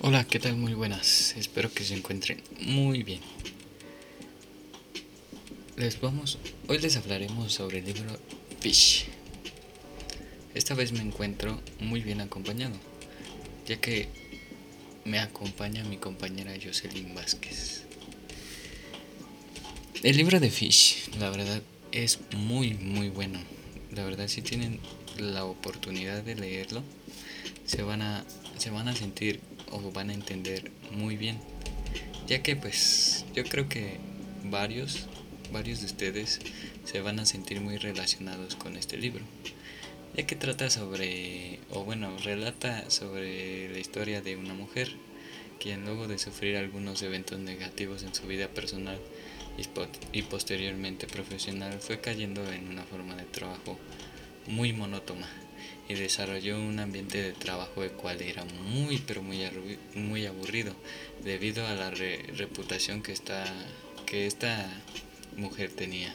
Hola, ¿qué tal? Muy buenas. Espero que se encuentren muy bien. Les vamos, hoy les hablaremos sobre el libro Fish. Esta vez me encuentro muy bien acompañado, ya que me acompaña mi compañera Jocelyn Vázquez. El libro de Fish, la verdad, es muy muy bueno. La verdad, si tienen la oportunidad de leerlo, se van a se van a sentir o van a entender muy bien. Ya que pues yo creo que varios, varios de ustedes se van a sentir muy relacionados con este libro. Ya que trata sobre, o bueno, relata sobre la historia de una mujer, quien luego de sufrir algunos eventos negativos en su vida personal y posteriormente profesional fue cayendo en una forma de trabajo muy monótona y desarrolló un ambiente de trabajo el cual era muy pero muy, muy aburrido debido a la reputación que esta, que esta mujer tenía.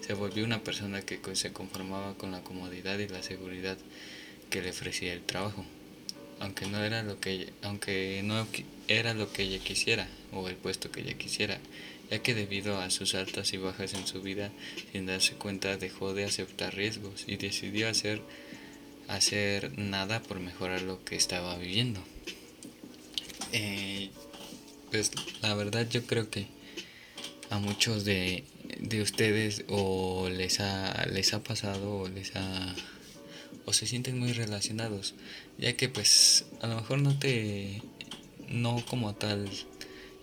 Se volvió una persona que se conformaba con la comodidad y la seguridad que le ofrecía el trabajo, aunque no era lo que aunque no era lo que ella quisiera o el puesto que ella quisiera, ya que debido a sus altas y bajas en su vida, sin darse cuenta dejó de aceptar riesgos y decidió hacer hacer nada por mejorar lo que estaba viviendo. Eh, pues la verdad yo creo que a muchos de, de ustedes o les ha, les ha pasado o les ha o se sienten muy relacionados ya que pues a lo mejor no te no como tal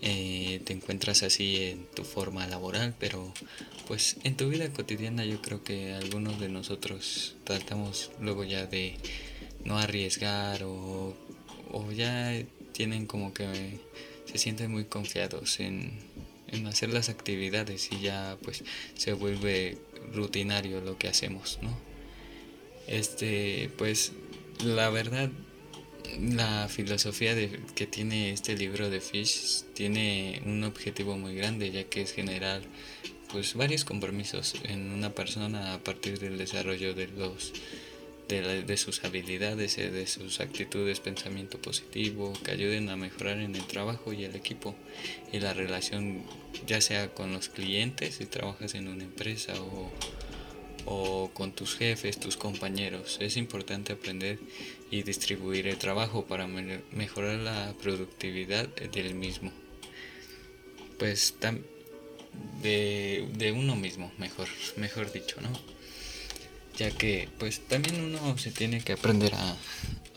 eh, te encuentras así en tu forma laboral, pero pues en tu vida cotidiana yo creo que algunos de nosotros tratamos luego ya de no arriesgar o, o ya tienen como que se sienten muy confiados en, en hacer las actividades y ya pues se vuelve rutinario lo que hacemos, ¿no? Este, pues la verdad la filosofía de, que tiene este libro de Fish tiene un objetivo muy grande, ya que es generar pues varios compromisos en una persona a partir del desarrollo de los de, de, sus habilidades, eh, de sus actitudes, pensamiento positivo, que ayuden a mejorar en el trabajo y el equipo y la relación, ya sea con los clientes si trabajas en una empresa o o con tus jefes, tus compañeros. Es importante aprender y distribuir el trabajo para mejorar la productividad del mismo. Pues de, de uno mismo, mejor, mejor dicho, ¿no? Ya que pues también uno se tiene que aprender a,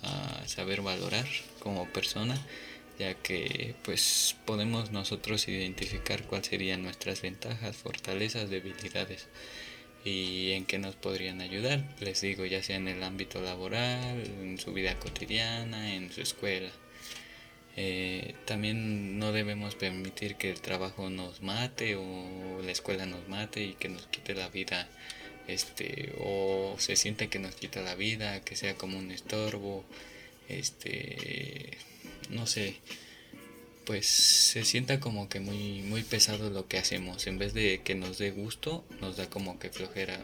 a saber valorar como persona ya que pues podemos nosotros identificar cuáles serían nuestras ventajas, fortalezas, debilidades y en qué nos podrían ayudar, les digo, ya sea en el ámbito laboral, en su vida cotidiana, en su escuela. Eh, también no debemos permitir que el trabajo nos mate o la escuela nos mate y que nos quite la vida este o se siente que nos quita la vida que sea como un estorbo este no sé pues se sienta como que muy muy pesado lo que hacemos. En vez de que nos dé gusto nos da como que flojera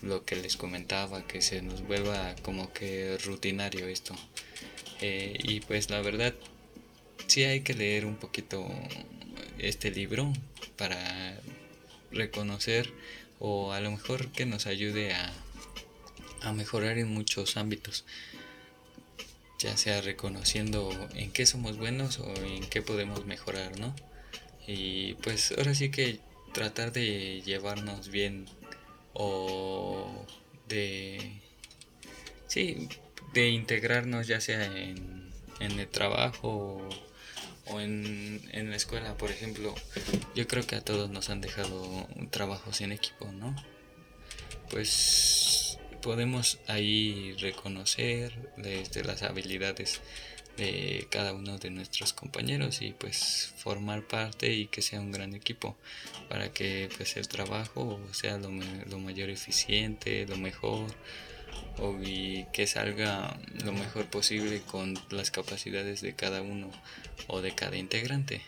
lo que les comentaba que se nos vuelva como que rutinario esto. Eh, y pues la verdad sí hay que leer un poquito este libro para reconocer o a lo mejor que nos ayude a, a mejorar en muchos ámbitos ya sea reconociendo en qué somos buenos o en qué podemos mejorar, ¿no? Y pues ahora sí que tratar de llevarnos bien o de sí, de integrarnos ya sea en, en el trabajo o, en, en, la escuela, por ejemplo, yo creo que a todos nos han dejado trabajos en equipo, ¿no? Pues podemos ahí reconocer desde las habilidades de cada uno de nuestros compañeros y pues formar parte y que sea un gran equipo para que pues el trabajo sea lo, mayor eficiente, lo mejor o, y que salga lo mejor posible con las capacidades de cada uno o de cada integrante.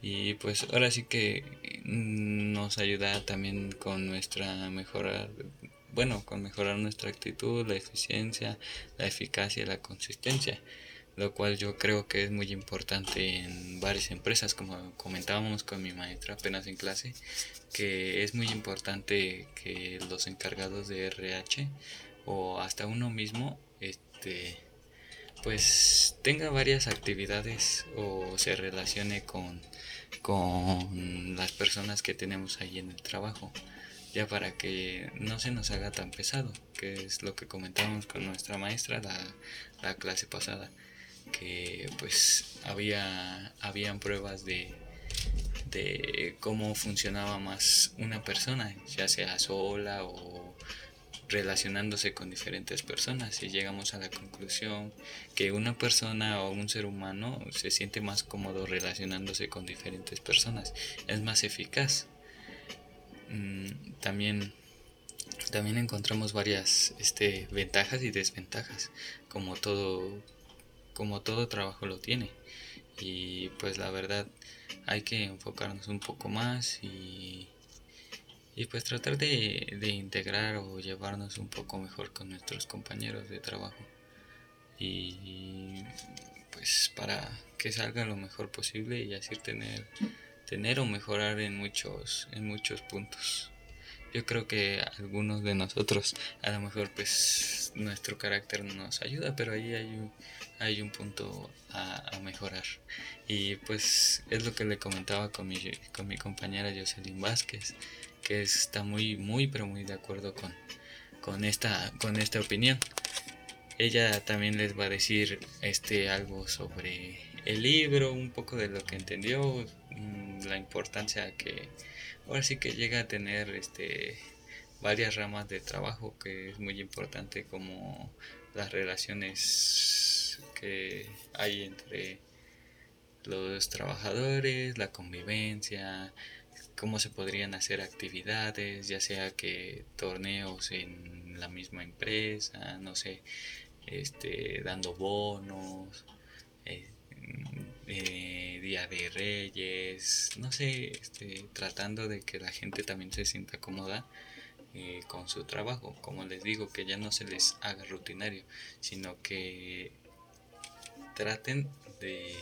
Y pues ahora sí que nos ayuda también con nuestra mejora bueno, con mejorar nuestra actitud, la eficiencia, la eficacia y la consistencia. lo cual yo creo que es muy importante en varias empresas, como comentábamos con mi maestra apenas en clase, que es muy importante que los encargados de RH o hasta uno mismo este pues tenga varias actividades o se relacione con, con las personas que tenemos ahí en el trabajo ya para que no se nos haga tan pesado que es lo que comentábamos con nuestra maestra la, la clase pasada que pues había habían pruebas de, de cómo funcionaba más una persona, ya sea sola o relacionándose con diferentes personas y llegamos a la conclusión que una persona o un ser humano se siente más cómodo relacionándose con diferentes personas, es más eficaz. Mm, también también encontramos varias este, ventajas y desventajas como todo como todo trabajo lo tiene. Y pues la verdad hay que enfocarnos un poco más y, y pues tratar de, de integrar o llevarnos un poco mejor con nuestros compañeros de trabajo. Y pues para que salga lo mejor posible y así tener, tener o mejorar en muchos, en muchos puntos. Yo creo que algunos de nosotros a lo mejor pues nuestro carácter nos ayuda pero ahí hay un, hay un punto a, mejorar. Y pues es lo que le comentaba con mi, con mi compañera Jocelyn Vázquez que está muy muy pero muy de acuerdo con, con esta con esta opinión. Ella también les va a decir este algo sobre el libro un poco de lo que entendió mm, la importancia que ahora sí que llega a tener este varias ramas de trabajo que es muy importante como las relaciones que hay entre los trabajadores, la convivencia, cómo se podrían hacer actividades, ya sea que torneos en la misma empresa, no sé, este, dando bonos, eh, eh, Día de Reyes, no sé, este, tratando de que la gente también se sienta cómoda eh, con su trabajo, como les digo, que ya no se les haga rutinario, sino que traten de,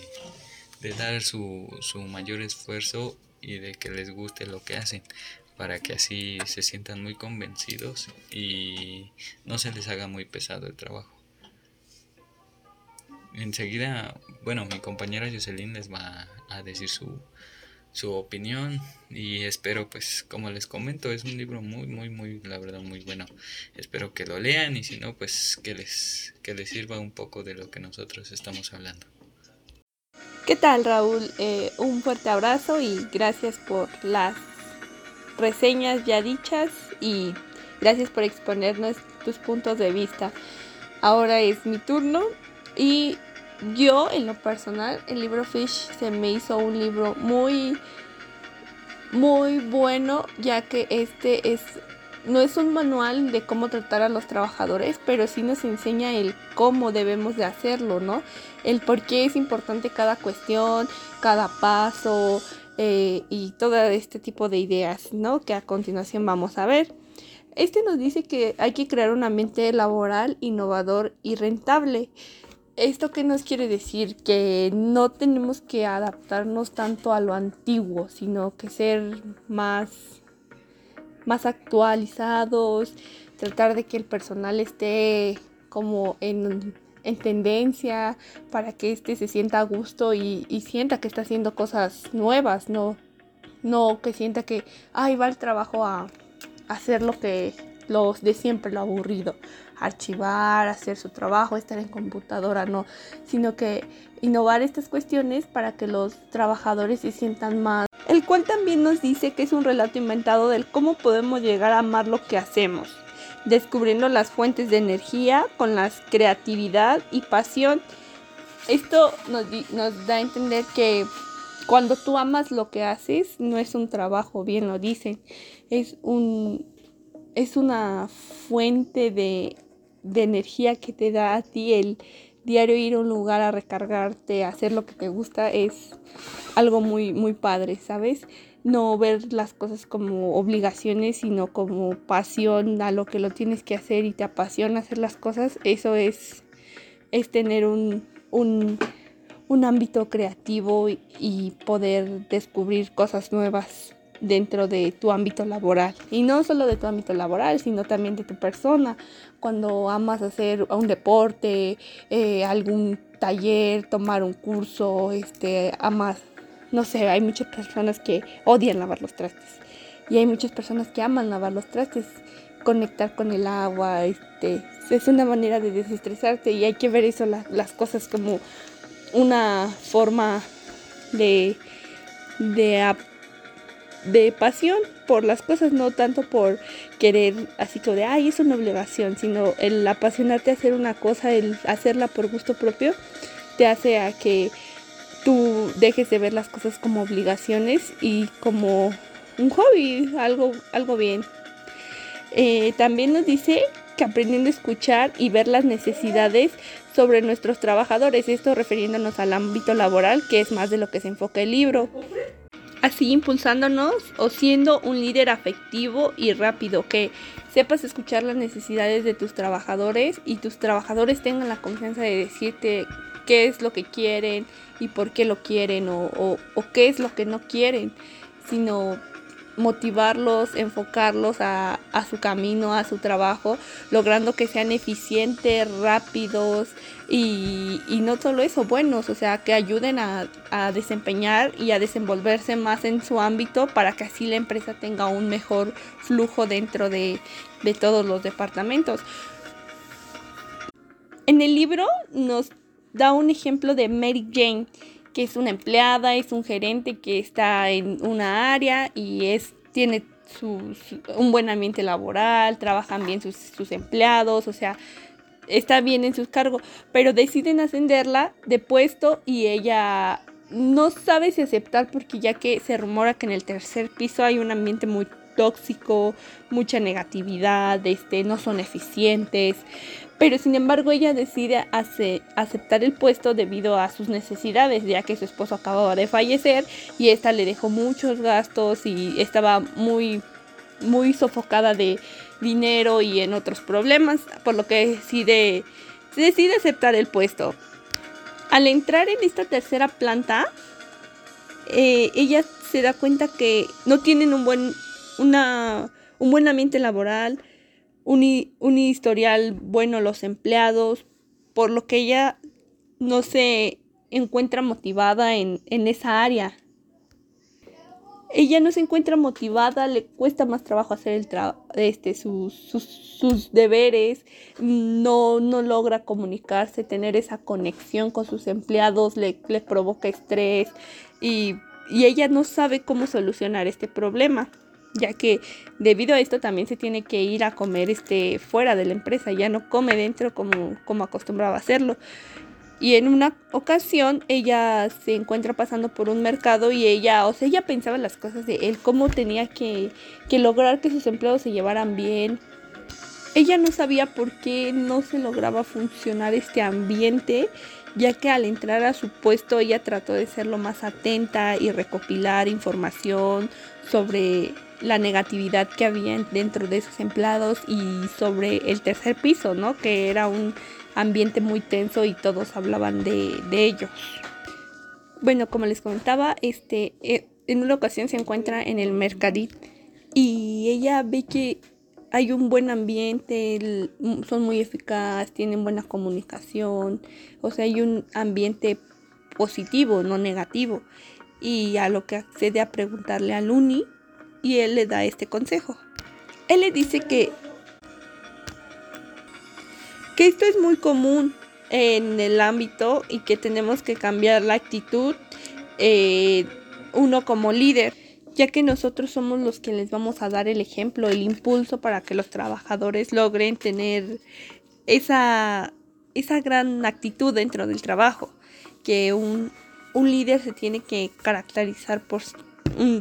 dar su, su mayor esfuerzo y de que les guste lo que hacen para que así se sientan muy convencidos y no se les haga muy pesado el trabajo enseguida, bueno, mi compañera Jocelyn les va a decir su, su opinión y espero pues como les comento es un libro muy muy muy la verdad muy bueno. Espero que lo lean y si no pues que les que les sirva un poco de lo que nosotros estamos hablando. Qué tal Raúl eh, un fuerte abrazo y gracias por las reseñas ya dichas y gracias por exponernos tus puntos de vista. Ahora es mi turno y yo, en lo personal, el libro Fish se me hizo un libro muy, muy bueno, ya que este es, no es un manual de cómo tratar a los trabajadores, pero sí nos enseña el cómo debemos de hacerlo, ¿no? El por qué es importante cada cuestión, cada paso eh, y todo este tipo de ideas, ¿no? Que a continuación vamos a ver. Este nos dice que hay que crear un ambiente laboral innovador y rentable. ¿Esto qué nos quiere decir? Que no tenemos que adaptarnos tanto a lo antiguo, sino que ser más, más actualizados, tratar de que el personal esté como en, tendencia para que éste se sienta a gusto y, sienta que está haciendo cosas nuevas, no, no que sienta que, ay, va el trabajo a, a hacer lo que los de siempre, lo aburrido archivar, hacer su trabajo, estar en computadora, no, sino que innovar estas cuestiones para que los trabajadores se sientan más. El cual también nos dice que es un relato inventado del cómo podemos llegar a amar lo que hacemos, descubriendo las fuentes de energía con la creatividad y pasión. Esto nos, nos da a entender que cuando tú amas lo que haces, no es un trabajo, bien lo dicen, es un es una fuente de de energía que te da a ti el diario ir a un lugar a recargarte, a hacer lo que te gusta, es algo muy, muy padre, ¿sabes? No ver las cosas como obligaciones, sino como pasión a lo que lo tienes que hacer y te apasiona hacer las cosas, eso es, es tener un, un, ámbito creativo y poder descubrir cosas nuevas dentro de tu ámbito laboral. Y no solo de tu ámbito laboral, sino también de tu persona. Cuando amas hacer un deporte, eh, algún taller, tomar un curso, este, amas, no sé, hay muchas personas que odian lavar los trastes. Y hay muchas personas que aman lavar los trastes, conectar con el agua, este, es una manera de desestresarte y hay que ver eso, las cosas como una forma de, de de pasión por las cosas, no tanto por querer así como de, ay, es una obligación, sino el apasionarte a hacer una cosa, el hacerla por gusto propio, te hace a que tú dejes de ver las cosas como obligaciones y como un hobby, algo, algo bien. Eh, también nos dice que aprendiendo a escuchar y ver las necesidades sobre nuestros trabajadores, esto refiriéndonos al ámbito laboral, que es más de lo que se enfoca el libro así impulsándonos o siendo un líder afectivo y rápido, que sepas escuchar las necesidades de tus trabajadores y tus trabajadores tengan la confianza de decirte qué es lo que quieren y por qué lo quieren o, qué es lo que no quieren, sino motivarlos, enfocarlos a, su camino, a su trabajo, logrando que sean eficientes, rápidos y, no solo eso, buenos, o sea, que ayuden a, desempeñar y a desenvolverse más en su ámbito para que así la empresa tenga un mejor flujo dentro de, de todos los departamentos. En el libro nos da un ejemplo de Mary Jane que es una empleada, es un gerente que está en una área y es, tiene un buen ambiente laboral, trabajan bien sus, sus empleados, o sea, está bien en sus cargos, pero deciden ascenderla de puesto y ella no sabe si aceptar porque ya que se rumora que en el tercer piso hay un ambiente muy tóxico, mucha negatividad, este, no son eficientes, pero sin embargo ella decide aceptar el puesto debido a sus necesidades, ya que su esposo acababa de fallecer y esta le dejó muchos gastos y estaba muy, muy sofocada de dinero y en otros problemas, por lo que decide, decide aceptar el puesto. Al entrar en esta tercera planta, eh, ella se da cuenta que no tienen un buen, una, un buen ambiente laboral, un, historial bueno los empleados, por lo que ella no se encuentra motivada en, esa área. Ella no se encuentra motivada, le cuesta más trabajo hacer el este, sus, sus, deberes, no, no logra comunicarse, tener esa conexión con sus empleados, le, le provoca estrés y, y ella no sabe cómo solucionar este problema ya que debido a esto también se tiene que ir a comer este fuera de la empresa, ya no come dentro como, como acostumbraba hacerlo. Y en una ocasión ella se encuentra pasando por un mercado y ella, o sea, ella pensaba las cosas de él, cómo tenía que, que lograr que sus empleados se llevaran bien. Ella no sabía por qué no se lograba funcionar este ambiente, ya que al entrar a su puesto ella trató de ser lo más atenta y recopilar información sobre la negatividad que había dentro de esos empleados y sobre el tercer piso, ¿no? Que era un ambiente muy tenso y todos hablaban de, ellos. Bueno, como les comentaba, este, eh, en una ocasión se encuentra en el Mercadit y ella ve que hay un buen ambiente, son muy eficaces, tienen buena comunicación, o sea, hay un ambiente positivo, no negativo. Y a lo que accede a preguntarle a Luni y él le da este consejo. Él le dice que, que esto es muy común en el ámbito y que tenemos que cambiar la actitud eh, uno como líder, ya que nosotros somos los que les vamos a dar el ejemplo, el impulso para que los trabajadores logren tener esa, esa gran actitud dentro del trabajo, que un, un líder se tiene que caracterizar por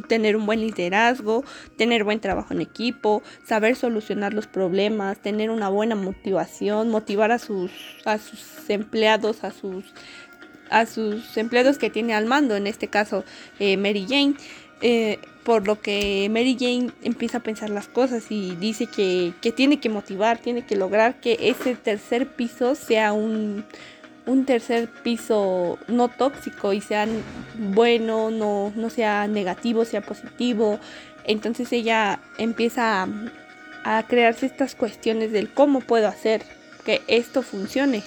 tener un buen liderazgo, tener buen trabajo en equipo, saber solucionar los problemas, tener una buena motivación, motivar a sus, a sus empleados, a sus, a sus empleados que tiene al mando, en este caso eh, Mary Jane. Eh, por lo que Mary Jane empieza a pensar las cosas y dice que, que tiene que motivar, tiene que lograr que ese tercer piso sea un, un tercer piso no tóxico y sea bueno, no, no sea negativo, sea positivo. Entonces ella empieza a, a crearse estas cuestiones del cómo puedo hacer que esto funcione.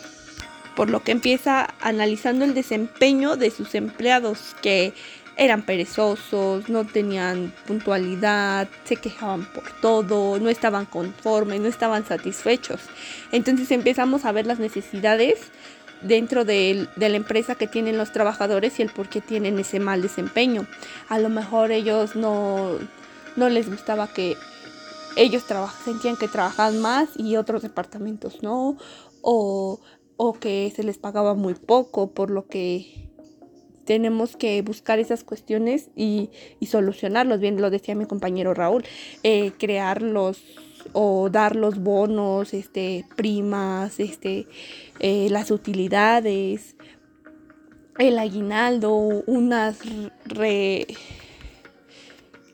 Por lo que empieza analizando el desempeño de sus empleados que eran perezosos, no tenían puntualidad, se quejaban por todo, no estaban conformes, no estaban satisfechos. Entonces empezamos a ver las necesidades dentro de, la empresa que tienen los trabajadores y el por qué tienen ese mal desempeño. A lo mejor ellos no, no les gustaba que ellos sentían que trabajaban más y otros departamentos no, o, o que se les pagaba muy poco, por lo que tenemos que buscar esas cuestiones y, solucionarlos. Bien, lo decía mi compañero Raúl, eh, crearlos o dar los bonos, este, primas, este, eh, las utilidades, el aguinaldo, unas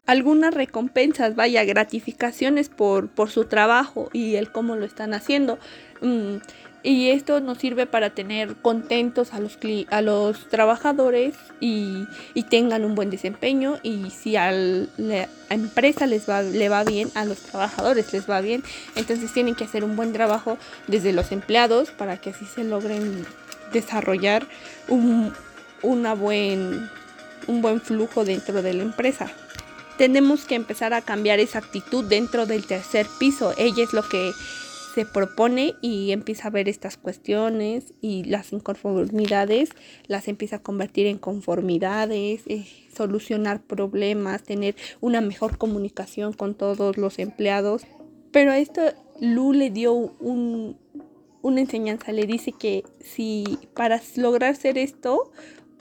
algunas recompensas, vaya, gratificaciones por, por su trabajo y el cómo lo están haciendo. Mm, y esto nos sirve para tener contentos a los, a los trabajadores y, tengan un buen desempeño y si a la empresa les va, le va bien, a los trabajadores les va bien, entonces tienen que hacer un buen trabajo desde los empleados para que así se logren desarrollar un, una buen, un buen flujo dentro de la empresa tenemos que empezar a cambiar esa actitud dentro del tercer piso. Ella es lo que se propone y empieza a ver estas cuestiones y las inconformidades las empieza a convertir en conformidades, eh, solucionar problemas, tener una mejor comunicación con todos los empleados. Pero a esto Lu le dio un, una enseñanza, le dice que si para lograr hacer esto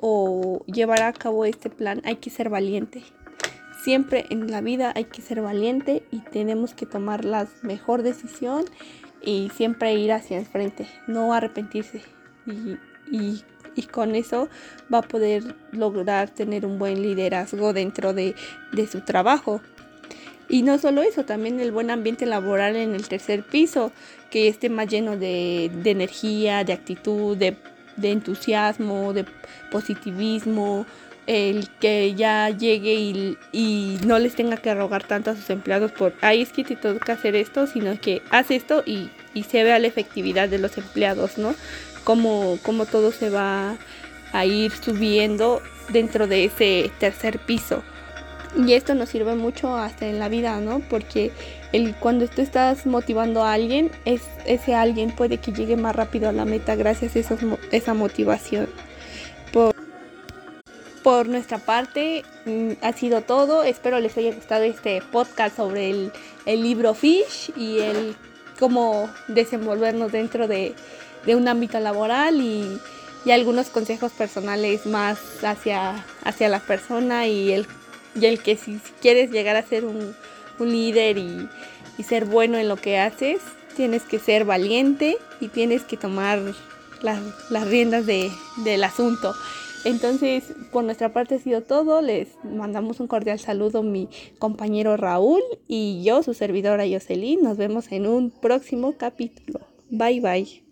o llevar a cabo este plan hay que ser valiente. Siempre en la vida hay que ser valiente y tenemos que tomar la mejor decisión y siempre ir hacia el frente, no arrepentirse. Y, y, con eso va a poder lograr tener un buen liderazgo dentro de, de, su trabajo. Y no solo eso, también el buen ambiente laboral en el tercer piso, que esté más lleno de, de energía, de actitud, de, de entusiasmo, de positivismo, el que ya llegue y, y, no les tenga que rogar tanto a sus empleados por, ay, es que te toca hacer esto, sino que hace esto y, y, se vea la efectividad de los empleados, ¿no? Como, como todo se va a ir subiendo dentro de ese tercer piso. Y esto nos sirve mucho hasta en la vida, ¿no? Porque el, cuando tú estás motivando a alguien, es, ese alguien puede que llegue más rápido a la meta gracias a esa motivación. Por nuestra parte, mm, ha sido todo. Espero les haya gustado este podcast sobre el, libro Fish y el cómo desenvolvernos dentro de, un ámbito laboral y, algunos consejos personales más hacia, hacia la persona y el, y el que si, quieres llegar a ser un, líder y, ser bueno en lo que haces, tienes que ser valiente y tienes que tomar las, las riendas del asunto. Entonces, por nuestra parte ha sido todo. Les mandamos un cordial saludo mi compañero Raúl y yo, su servidora Jocelyn. Nos vemos en un próximo capítulo. Bye bye.